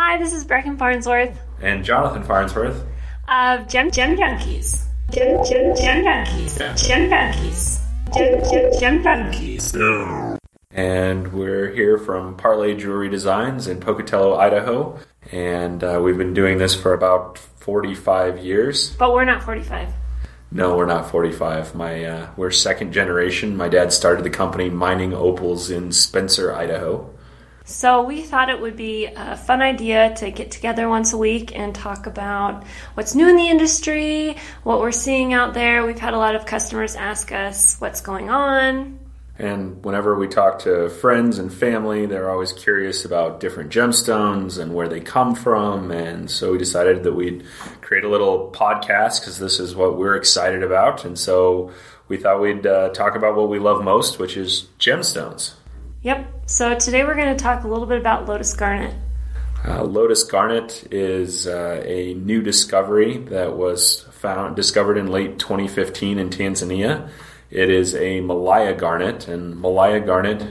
Hi, this is Brecken Farnsworth And Jonathan Farnsworth. of Gem Gem Junkies. Gem Gem Gem Junkies. Gem Junkies. Gem Gem Gem Junkies. And we're here from Parlé Jewelry Designs in Pocatello, Idaho. And uh, we've been doing this for about 45 years. But we're not 45. No, we're not 45. My uh, We're second generation. My dad started the company mining opals in Spencer, Idaho. So we thought it would be a fun idea to get together once a week and talk about what's new in the industry, what we're seeing out there. We've had a lot of customers ask us what's going on. And whenever we talk to friends and family, they're always curious about different gemstones and where they come from. And so we decided that we'd create a little podcast because this is what we're excited about. And so we thought we'd uh, talk about what we love most, which is gemstones. Yep. So today we're going to talk a little bit about Lotus Garnet. Uh, Lotus Garnet is uh, a new discovery that was found discovered in late 2015 in Tanzania. It is a Malaya garnet, and Malaya garnet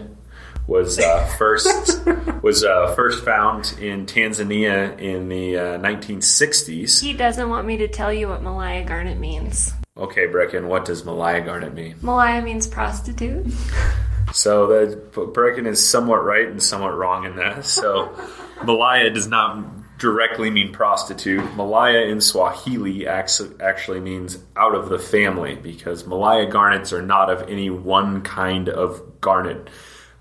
was uh, first was uh, first found in Tanzania in the uh, 1960s. He doesn't want me to tell you what Malaya Garnet means. Okay, Brecken, what does Malaya garnet mean? Malaya means prostitute. So the Brecken is somewhat right and somewhat wrong in that. So Malaya does not directly mean prostitute. Malaya in Swahili actually means out of the family because Malaya garnets are not of any one kind of garnet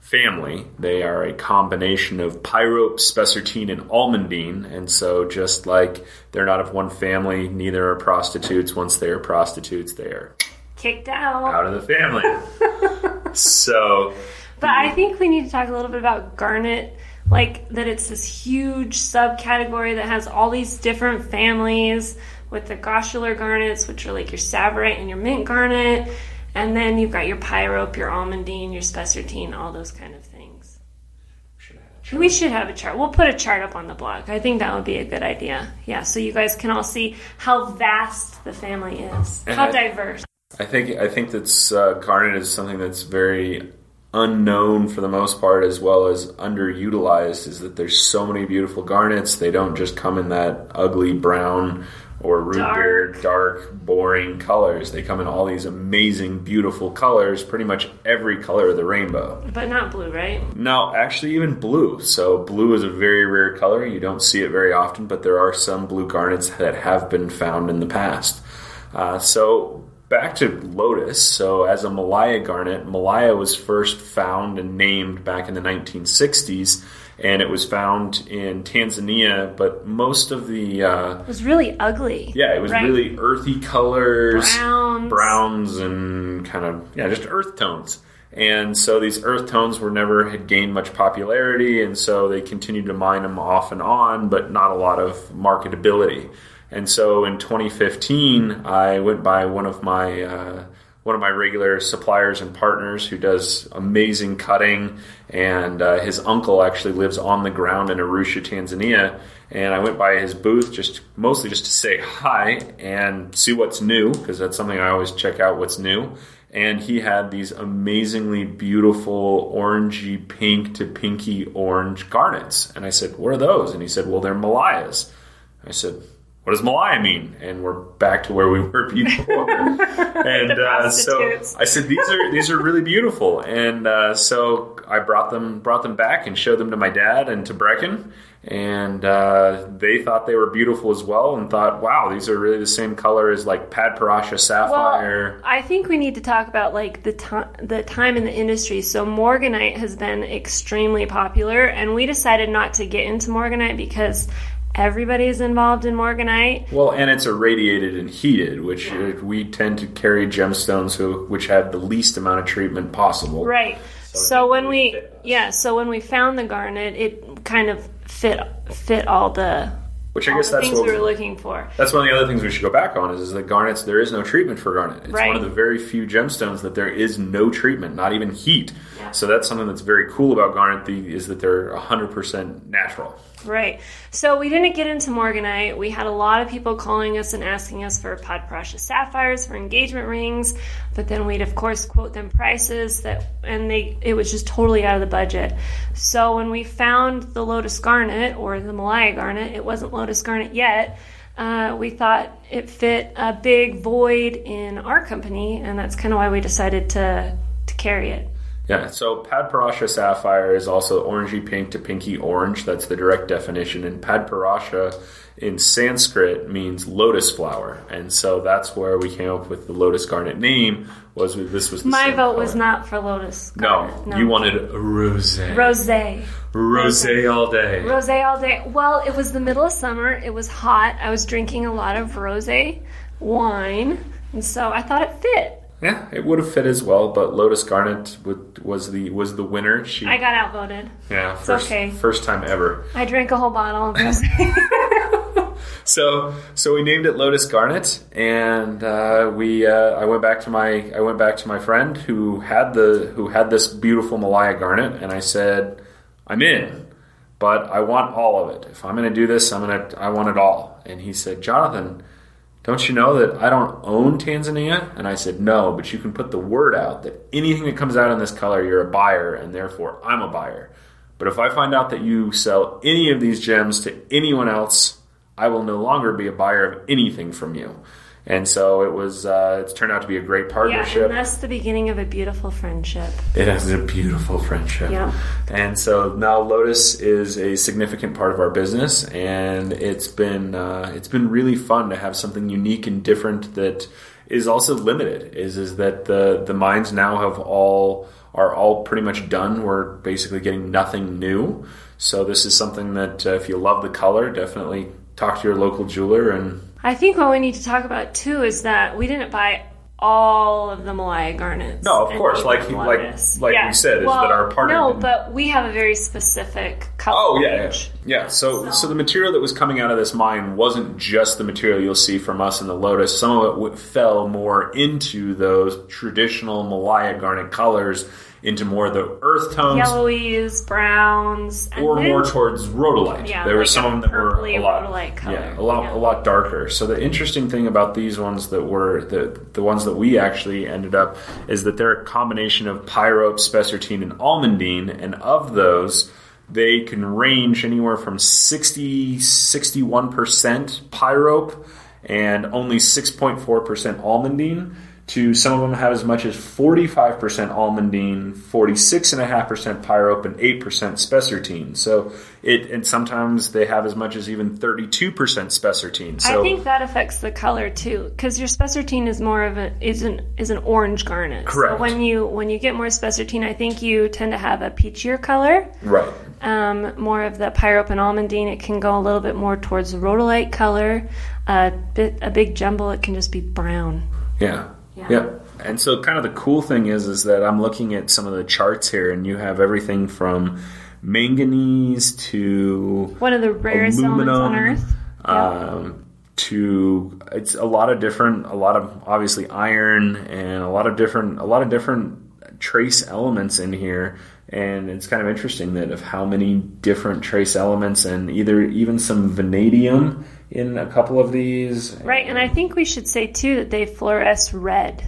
family. They are a combination of pyrope, spessartine, and almandine. And so just like they're not of one family, neither are prostitutes. Once they are prostitutes, they are Kicked out. out of the family. so But I think we need to talk a little bit about garnet, like that it's this huge subcategory that has all these different families with the grossular garnets, which are like your tsavorite and your mint garnet, and then you've got your pyrope, your almandine, your spessartine, all those kind of things. We should have a chart. We'll put a chart up on the blog. I think that would be a good idea. Yeah, so you guys can all see how vast the family is, how And- diverse. I think I think that's uh, garnet is something that's very unknown for the most part, as well as underutilized. Is that there's so many beautiful garnets. They don't just come in that ugly brown or root Dark. beer, dark, boring colors. They come in all these amazing, beautiful colors. Pretty much every color of the rainbow. But not blue, right? No, actually, even blue. So, blue is a very rare color. You don't see it very often, but there are some blue garnets that have been found in the past. Uh, so, back to Lotus. So, as a Malaya garnet, Malaya was first found and named back in the 1960s, and it was found in Tanzania, but most of the. Uh, It was really ugly. yeah, it was right? really earthy colors, Browns. browns, and kind of yeah, just earth tones. And so these earth tones were never had gained much popularity, and so they continued to mine them off and on, but not a lot of marketability. And so in 2015, I went by one of my uh, one of my regular suppliers and partners who does amazing cutting, and uh, his uncle actually lives on the ground in Arusha, Tanzania. And I went by his booth just mostly just to say hi and see what's new because that's something I always check out what's new. And he had these amazingly beautiful orangey pink to pinky orange garnets. And I said, "What are those?" And he said, "Well, they're Malayas." I said, "What does Malaya mean?" And we're back to where we were before. and uh, so. I said, "These are these are really beautiful." And uh, so I brought them brought them back and showed them to my dad and to Brecken, and uh, they thought they were beautiful as well, and thought, "Wow, these are really the same color as like Padparadscha sapphire." Well, I think we need to talk about like the time the time in the industry. So morganite has been extremely popular, and we decided not to get into morganite because everybody's involved in morganite. Well, and it's irradiated and heated, which uh, we tend to carry gemstones who, which have the least amount of treatment possible. Right. So when we yeah, so when we found the garnet, it kind of fit fit all the, Which I all guess the that's things what we were looking for. That's one of the other things we should go back on is, is that garnets, there is no treatment for garnet. It's Right. one of the very few gemstones that there is no treatment, not even heat. Yeah. So that's something that's very cool about garnet the, is that they're 100% natural. Right. So we didn't get into Morganite. We had a lot of people calling us and asking us for Padparadscha sapphires for engagement rings, but then we'd of course quote them prices that and they it was just totally out of the budget. So when we found the Lotus Garnet or the Malaya Garnet, it wasn't Lotus Garnet yet. Uh, we thought it fit a big void in our company, and that's kind of why we decided to to carry it. Yeah, so Padparadscha sapphire is also orangey pink to pinky orange. That's the direct definition. And Padparadscha in Sanskrit means lotus flower, and so that's where we came up with the lotus garnet name. Was this was My vote color. was not for Lotus. No, Garnet. you wanted rose. rose. Rose all day. Rose all day. Well, it was the middle of summer. It was hot. I was drinking a lot of rose wine, and so I thought it fit. Yeah, it would have fit as well, but Lotus Garnet would, was the was the winner. She I got outvoted. yeah, first okay. first time ever. I drank a whole bottle of rose. So so we named it Lotus Garnet, and uh, we uh, I went back to my I went back to my friend who had the who had this beautiful Malaya Garnet, and I said I'm in, but I want all of it. If I'm going to do this, I'm gonna I want it all. And he said, Jonathan. Don't you know that I don't own Tanzania? And I said, No, but you can put the word out that anything that comes out in this color, you're a buyer, and therefore I'm a buyer. But if I find out that you sell any of these gems to anyone else, I will no longer be a buyer of anything from you. And so it was. Uh, it's turned out to be a great yeah, partnership. and that's the beginning of a beautiful friendship. It is a beautiful friendship. Yeah. And so now Lotus is a significant part of our business, and it's been uh, it's been really fun to have something unique and different that is also limited. Is is that the the mines now have all are all pretty much done. We're basically getting nothing new. So this is something that uh, if you love the color, definitely talk to your local jeweler and I think what we need to talk about too is that we didn't buy all of the Malaya garnets. No, of course, like- them like- like we said, is that our partner No, didn't- but we have a very specific color. Oh yeah, yeah, yeah. So, so the material that was coming out of this mine wasn't just the material you'll see from us in the Lotus. Some of it fell more into those traditional Malaya garnet colors, into more of the earth tones, Yellowies, browns, and or then- more towards rhodolite. Yeah, there were some of them that were a lot, color. yeah, a lot, Yeah. a lot darker. So the interesting thing about these ones that were the the ones that we actually ended up is that they're a combination of pyrope, spessartine, and almandine, and of those. They can range anywhere from 60, 61% pyrope and only 6.4% almandine to some of them have as much as 45% almandine, 46.5% pyrope, and 8% spessartine. So it, and sometimes they have as much as even 32% spessartine. So I think that affects the color too, because your spessartine is more of a is an is an orange garnet. Correct. So when you when you get more spessartine, I think you tend to have a peachier color. right. Um, more of the pyrope and almandine, it can go a little bit more towards the rhodolite color. A bit a big jumble, it can just be brown. Yeah. Yeah. yeah. And so kind of the cool thing is is that I'm looking at some of the charts here and you have everything from manganese to One of the rarest elements on Earth. Um, to it's a lot of different a lot of obviously iron and a lot of different a lot of different trace elements in here and it's kind of interesting that of how many different trace elements and either even some vanadium in a couple of these Right, and I think we should say too that they fluoresce red.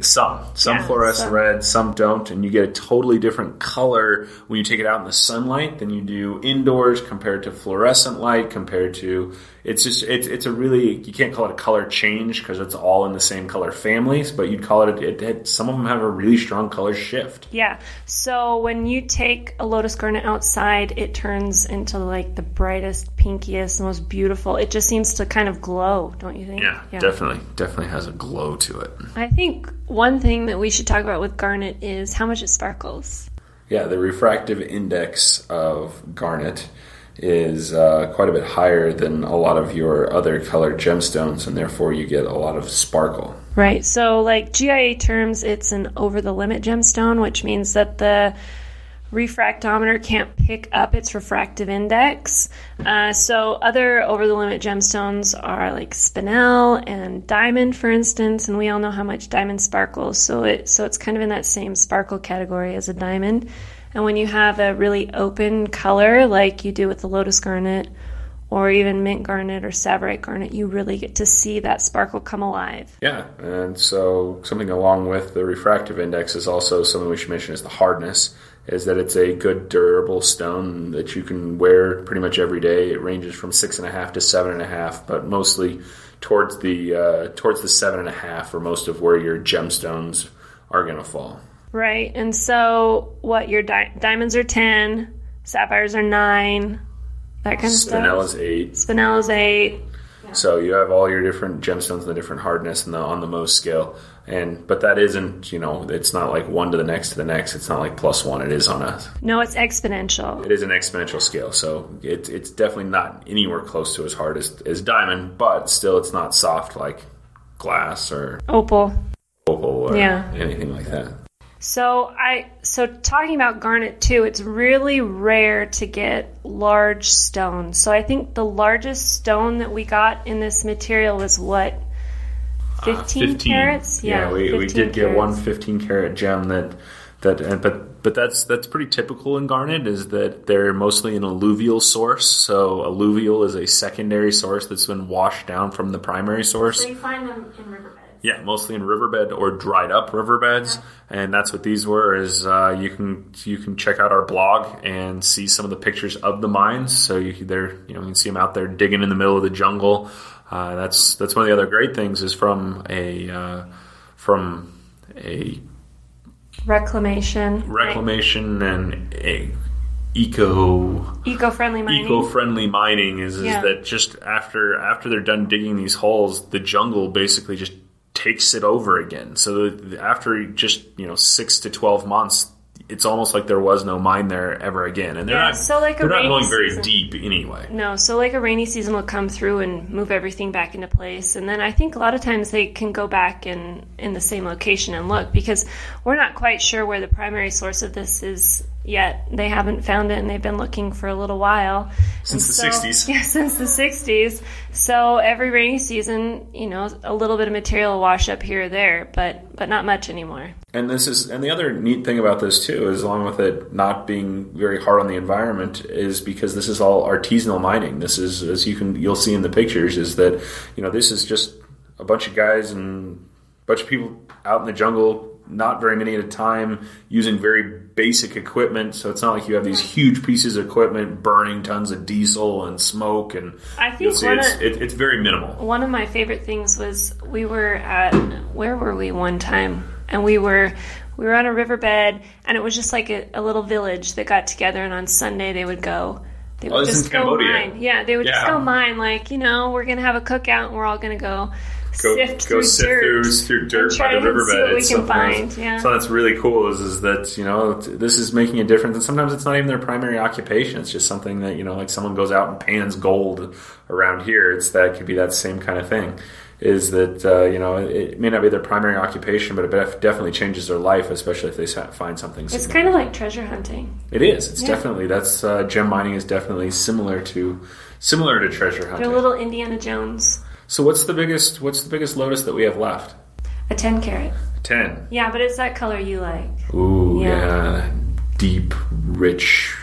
some some Yeah, fluoresce some. red some don't and you get a totally different color when you take it out in the sunlight than you do indoors compared to fluorescent light compared to it's just it's, it's a really you can't call it a color change because it's all in the same color families but you'd call it, it, it some of them have a really strong color shift Yeah. So when you take a lotus garnet outside, it turns into like the brightest, pinkiest, most beautiful. It just seems to kind of glow, don't you think? Yeah, definitely definitely has a glow to it I think one thing that we should talk about with garnet is how much it sparkles. yeah the refractive index of garnet is uh, quite a bit higher than a lot of your other colored gemstones and therefore you get a lot of sparkle Right. So, like GIA terms, it's an over the limit gemstone, which means that the refractometer can't pick up its refractive index. Uh, so other over the limit gemstones are like spinel and diamond, for instance, and we all know how much diamond sparkles. So it so it's kind of in that same sparkle category as a diamond. And when you have a really open color like you do with the lotus garnet or even mint garnet or tsavorite garnet, you really get to see that sparkle come alive. Yeah, and so something along with the refractive index is also something we should mention is the hardness. Is that it's a good durable stone that you can wear pretty much every day. It ranges from six and a half to seven and a half, but mostly towards the uh, towards the seven and a half or most of where your gemstones are going to fall. Right, and so what your di- diamonds are ten, sapphires are nine, that kind of Spinel stuff. is eight. Spinel is eight. So you have all your different gemstones and the different hardness and the on the Mohs scale. And but that isn't, you know, it's not like one to the next to the next. It's not like plus one. It is on a No, it's exponential. it is an exponential scale. So it, it's definitely not anywhere close to as hard as, as diamond, but still it's not soft like glass or Opal. opal or Yeah. anything like that. So I so talking about garnet too, it's really rare to get large stones. So I think the largest stone that we got in this material was what? Uh, 15, carats? Yeah, we, we 15 did get one 15 carat gem that that and, but but that's that's pretty typical in garnet is that they're mostly an alluvial source. So alluvial is a secondary source that's been washed down from the primary source. So you find them in riverbeds. Yeah, mostly in riverbed or dried up riverbeds, and that's what these were. Is uh, you can you can check out our blog and see some of the pictures of the mines. So you they're you know you can see them out there digging in the middle of the jungle. Uh, that's that's one of the other great things is from a uh, from a Reclamation. reclamation and a eco Eco-friendly mining. eco-friendly mining is, is Yeah. that just after after they're done digging these holes, the jungle basically just takes it over again. So after just you know six to twelve months, it's almost like there was no mine there ever again, and they're Yeah, not so like they're not going very season. deep anyway. No, so like a rainy season will come through and move everything back into place, and then I think a lot of times they can go back in in the same location and look because we're not quite sure where the primary source of this is yet. They haven't found it, and they've been looking for a little while Since And the 60s. Yeah, since the '60s. So every rainy season, you know, a little bit of material wash up here or there, but but not much anymore. And this is and the other neat thing about this too is along with it not being very hard on the environment is because this is all artisanal mining. This is as you can you'll see in the pictures is that you know this is just a bunch of guys and a bunch of people out in the jungle not very many at a time using very basic equipment so it's not like you have these huge pieces of equipment burning tons of diesel and smoke and I think it's, of- it, it's very minimal One of my favorite things was we were at where were we one time, and we were we were on a riverbed, and it was just like a, a little village that got together, and on Sunday they would go. They oh, would Oh, just go Cambodia. mine. Yeah, they would just go mine. Like you know, we're gonna have a cookout, and we're all gonna go, go, sift go through sift dirt. through, through dirt by the riverbed. we can else. find, yeah. So that's really cool. Is is that you know this is making a difference, and sometimes it's not even their primary occupation. It's just something that you know, like someone goes out and pans gold around here. It's that could be that same kind of thing. Is that uh, you know it may not be their primary occupation, but it definitely changes their life, especially if they find something. It's kind of like treasure hunting. It is. It's Yeah. definitely that's uh, gem mining is definitely similar to similar to treasure hunting. They're hunting. a little Indiana Jones. So what's the biggest what's the biggest lotus that we have left? A ten carat. Ten. Yeah, but it's that color you like. Ooh, Yeah. yeah. Deep, rich,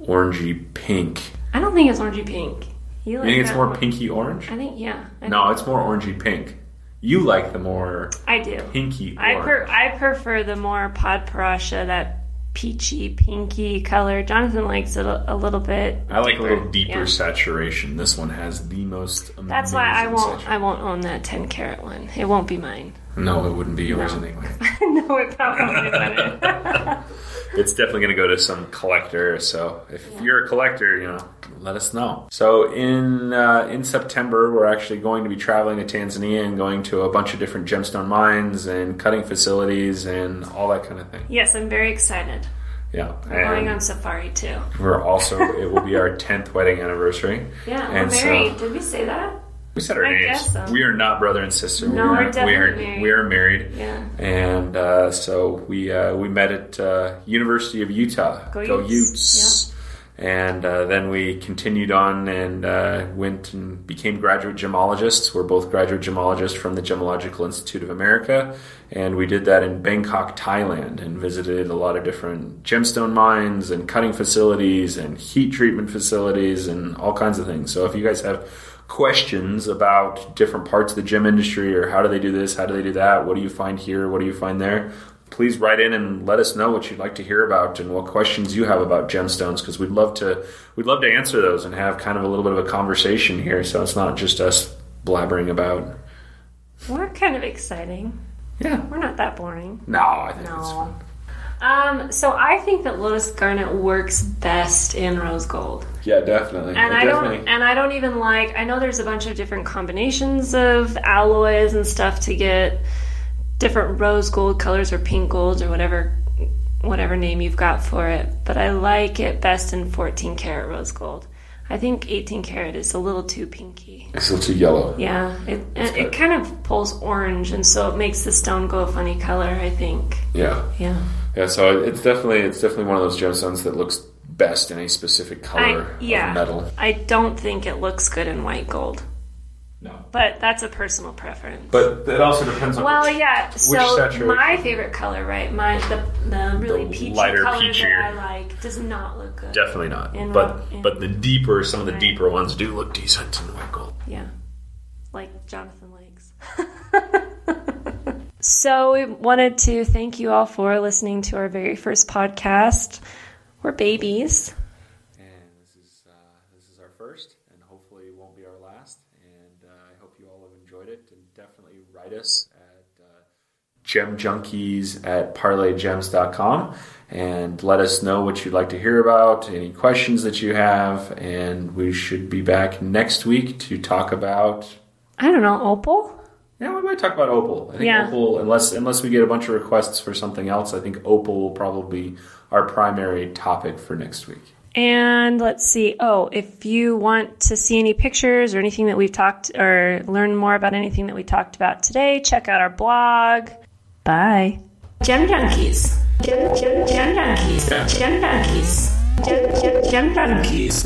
orangey pink. I don't think it's orangey pink. You like You think it's more one. pinky orange? I think yeah. I No, it's more orangey pink. You like the more I do. pinky I per- I prefer the more padparadscha, that peachy, pinky color. Jonathan likes it a, a little bit. I like a little deeper Yeah. saturation. This one has the most amazing That's why I won't. saturation. I won't own that ten carat one. It won't be mine. No, it wouldn't be yours No. anyway. no, it probably wouldn't. It's definitely going to go to some collector. So if you're a collector, you know, let us know. So in uh, in September, we're actually going to be traveling to Tanzania and going to a bunch of different gemstone mines and cutting facilities and all that kind of thing. yes, I'm very excited. Yeah, We're going on safari too. we're also it will be our tenth wedding anniversary. Yeah, we're And so- married. Did we say that? We said our I names. so. We are not brother and sister. No, we we're are, we definitely are married. we are married. Yeah. And uh, so we uh, we met at uh, University of Utah. Go Utes. Utes. And uh, then we continued on and uh, went and became graduate gemologists. We're both graduate gemologists from the Gemological Institute of America. And we did that in Bangkok, Thailand, and visited a lot of different gemstone mines and cutting facilities and heat treatment facilities and all kinds of things. So if you guys have questions about different parts of the gem industry or how do they do this, how do they do that, what do you find here, what do you find there, please write in and let us know what you'd like to hear about and what questions you have about gemstones because we'd love to we'd love to answer those and have kind of a little bit of a conversation here so it's not just us blabbering about We're kind of exciting. yeah We're not that boring. no i think it's No. Um, so I think that lotus garnet works best in rose gold. yeah definitely And I don't and I don't even like I know there's a bunch of different combinations of alloys and stuff to get different rose gold colors or pink golds or whatever whatever name you've got for it, but I like it best in 14 karat rose gold. I think 18 karat is a little too pinky. it's a little too yellow Yeah, it it, it kind of pulls orange and so it makes the stone go a funny color, I think. yeah Yeah. yeah so it's definitely it's definitely one of those gemstones that looks best in a specific color I, yeah. of metal I don't think it looks good in white gold, but that's a personal preference. but it also depends on Well, which- yeah. So my favorite color, right? My the the really The peachy lighter color peachier. that I like does not look good. Definitely not. In but in- but the deeper, some of the Right. deeper ones do look decent in the white gold. Yeah, like Jonathan Lakes. so we wanted to thank you all for listening to our very first podcast. We're babies. And this is uh, this is our first, and hopefully it won't be our last. And uh, I hope you all have enjoyed it, and definitely write us at uh, gemjunkies at parlegems.com and let us know what you'd like to hear about, any questions that you have, and we should be back next week to talk about I don't know, opal. Yeah, we might talk about Opal. I think Yeah. Opal, unless unless we get a bunch of requests for something else, I think Opal will probably be our primary topic for next week. And let's see. Oh, if you want to see any pictures or anything that we've talked or learn more about anything that we talked about today, check out our blog. Bye. Gem Junkies. Gem, gem, gem Junkies. Gem Junkies. Gem, gem, gem Junkies.